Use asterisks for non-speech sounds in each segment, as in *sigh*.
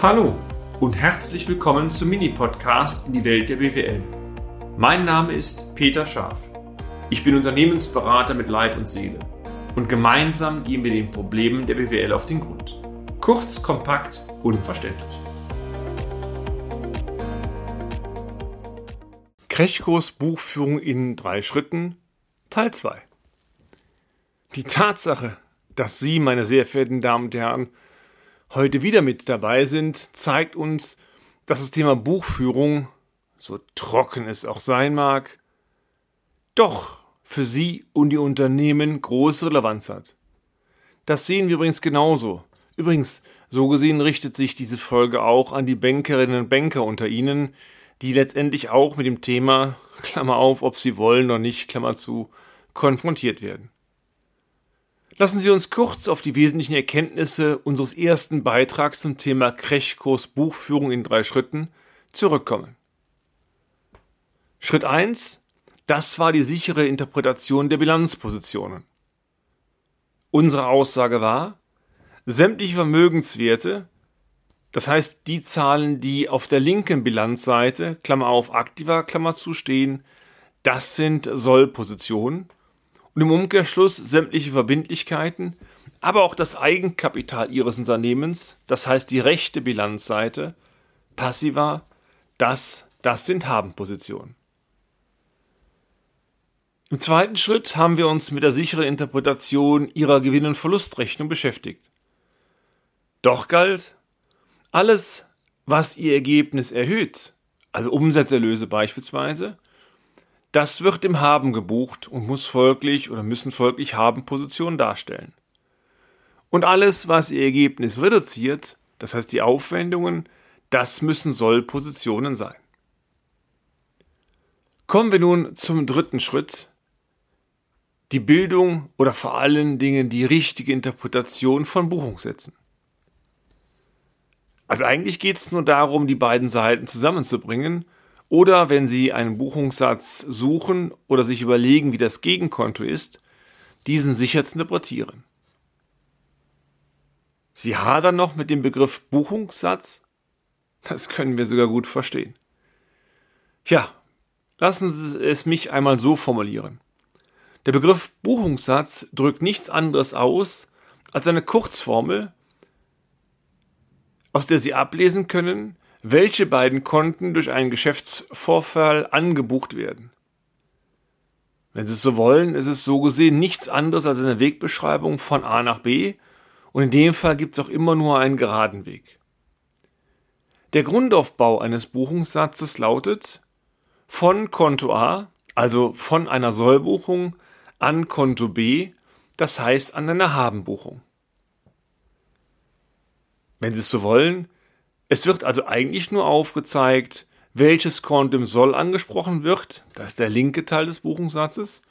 Hallo und herzlich willkommen zum Mini-Podcast in die Welt der BWL. Mein Name ist Peter Scharf. Ich bin Unternehmensberater mit Leib und Seele und gemeinsam gehen wir den Problemen der BWL auf den Grund. Kurz, kompakt, unverständlich. Crashkurs Buchführung in drei Schritten Teil 2 Die Tatsache, dass Sie, meine sehr verehrten Damen und Herren, heute wieder mit dabei sind, zeigt uns, dass das Thema Buchführung, so trocken es auch sein mag, doch für Sie und die Unternehmen große Relevanz hat. Das sehen wir übrigens genauso. Übrigens, so gesehen richtet sich diese Folge auch an die Bankerinnen und Banker unter Ihnen, die letztendlich auch mit dem Thema, *laughs* Klammer auf, ob sie wollen oder nicht, Klammer zu, konfrontiert werden. Lassen Sie uns kurz auf die wesentlichen Erkenntnisse unseres ersten Beitrags zum Thema Crashkurs Buchführung in drei Schritten zurückkommen. Schritt 1. Das war die sichere Interpretation der Bilanzpositionen. Unsere Aussage war, sämtliche Vermögenswerte, das heißt die Zahlen, die auf der linken Bilanzseite, Klammer auf Aktiva, Klammer zu stehen, das sind Sollpositionen und im Umkehrschluss sämtliche Verbindlichkeiten, aber auch das Eigenkapital Ihres Unternehmens, das heißt die rechte Bilanzseite, passiva, das, das sind Habenpositionen. Im zweiten Schritt haben wir uns mit der sicheren Interpretation Ihrer Gewinn- und Verlustrechnung beschäftigt. Doch galt, alles, was Ihr Ergebnis erhöht, also Umsatzerlöse beispielsweise, das wird im Haben gebucht und muss folglich oder müssen folglich Haben-Positionen darstellen. Und alles, was ihr Ergebnis reduziert, das heißt die Aufwendungen, das müssen Soll-Positionen sein. Kommen wir nun zum dritten Schritt, die Bildung oder vor allen Dingen die richtige Interpretation von Buchungssätzen. Also eigentlich geht es nur darum, die beiden Seiten zusammenzubringen oder wenn Sie einen Buchungssatz suchen oder sich überlegen, wie das Gegenkonto ist, diesen sicher zu interpretieren. Sie hadern noch mit dem Begriff Buchungssatz? Das können wir sogar gut verstehen. Ja, lassen Sie es mich einmal so formulieren. Der Begriff Buchungssatz drückt nichts anderes aus als eine Kurzformel, aus der Sie ablesen können, welche beiden Konten durch einen Geschäftsvorfall angebucht werden. Wenn Sie es so wollen, ist es so gesehen nichts anderes als eine Wegbeschreibung von A nach B und in dem Fall gibt es auch immer nur einen geraden Weg. Der Grundaufbau eines Buchungssatzes lautet von Konto A, also von einer Sollbuchung, an Konto B, das heißt an einer Habenbuchung. Wenn Sie es so wollen, es wird also eigentlich nur aufgezeigt, welches im Soll angesprochen wird, das ist der linke Teil des Buchungssatzes,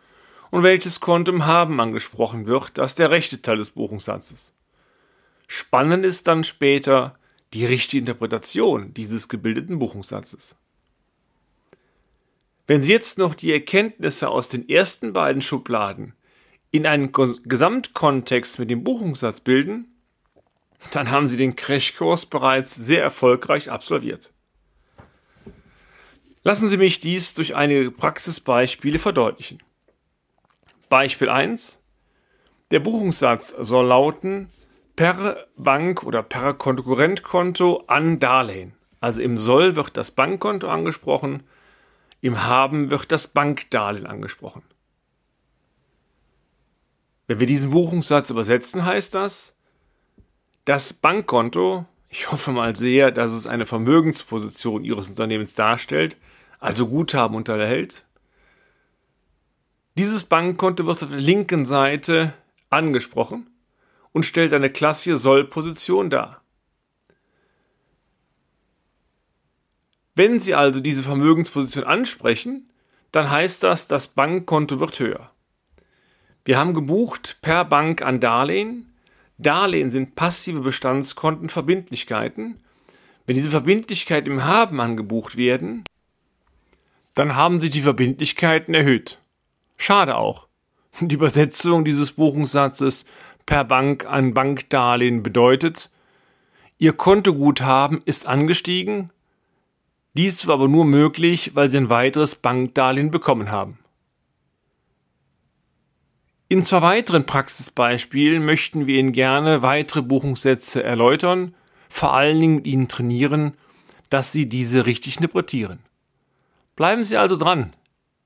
und welches im Haben angesprochen wird, das ist der rechte Teil des Buchungssatzes. Spannend ist dann später die richtige Interpretation dieses gebildeten Buchungssatzes. Wenn Sie jetzt noch die Erkenntnisse aus den ersten beiden Schubladen in einen Gesamtkontext mit dem Buchungssatz bilden, dann haben Sie den Crashkurs bereits sehr erfolgreich absolviert. Lassen Sie mich dies durch einige Praxisbeispiele verdeutlichen. Beispiel 1. Der Buchungssatz soll lauten per Bank oder per Konkurrentkonto an Darlehen. Also im Soll wird das Bankkonto angesprochen, im Haben wird das Bankdarlehen angesprochen. Wenn wir diesen Buchungssatz übersetzen, heißt das, das Bankkonto, ich hoffe mal sehr, dass es eine Vermögensposition Ihres Unternehmens darstellt, also Guthaben unterhält. Dieses Bankkonto wird auf der linken Seite angesprochen und stellt eine klassische Sollposition dar. Wenn Sie also diese Vermögensposition ansprechen, dann heißt das, das Bankkonto wird höher. Wir haben gebucht per Bank an Darlehen Darlehen sind passive Bestandskontenverbindlichkeiten. Wenn diese Verbindlichkeiten im Haben angebucht werden, dann haben sich die Verbindlichkeiten erhöht. Schade auch. Die Übersetzung dieses Buchungssatzes per Bank an Bankdarlehen bedeutet, Ihr Kontoguthaben ist angestiegen. Dies war aber nur möglich, weil Sie ein weiteres Bankdarlehen bekommen haben. In zwei weiteren Praxisbeispielen möchten wir Ihnen gerne weitere Buchungssätze erläutern, vor allen Dingen mit Ihnen trainieren, dass Sie diese richtig interpretieren. Bleiben Sie also dran.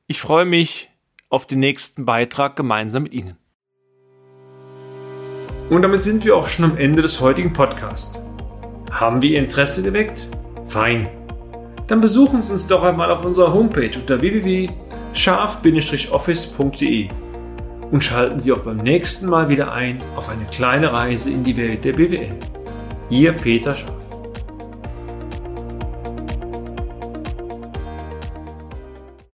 Ich freue mich auf den nächsten Beitrag gemeinsam mit Ihnen. Und damit sind wir auch schon am Ende des heutigen Podcasts. Haben wir Ihr Interesse geweckt? Fein. Dann besuchen Sie uns doch einmal auf unserer Homepage unter www.scharf-office.de und schalten Sie auch beim nächsten Mal wieder ein auf eine kleine Reise in die Welt der BWL. Ihr Peter Scharf.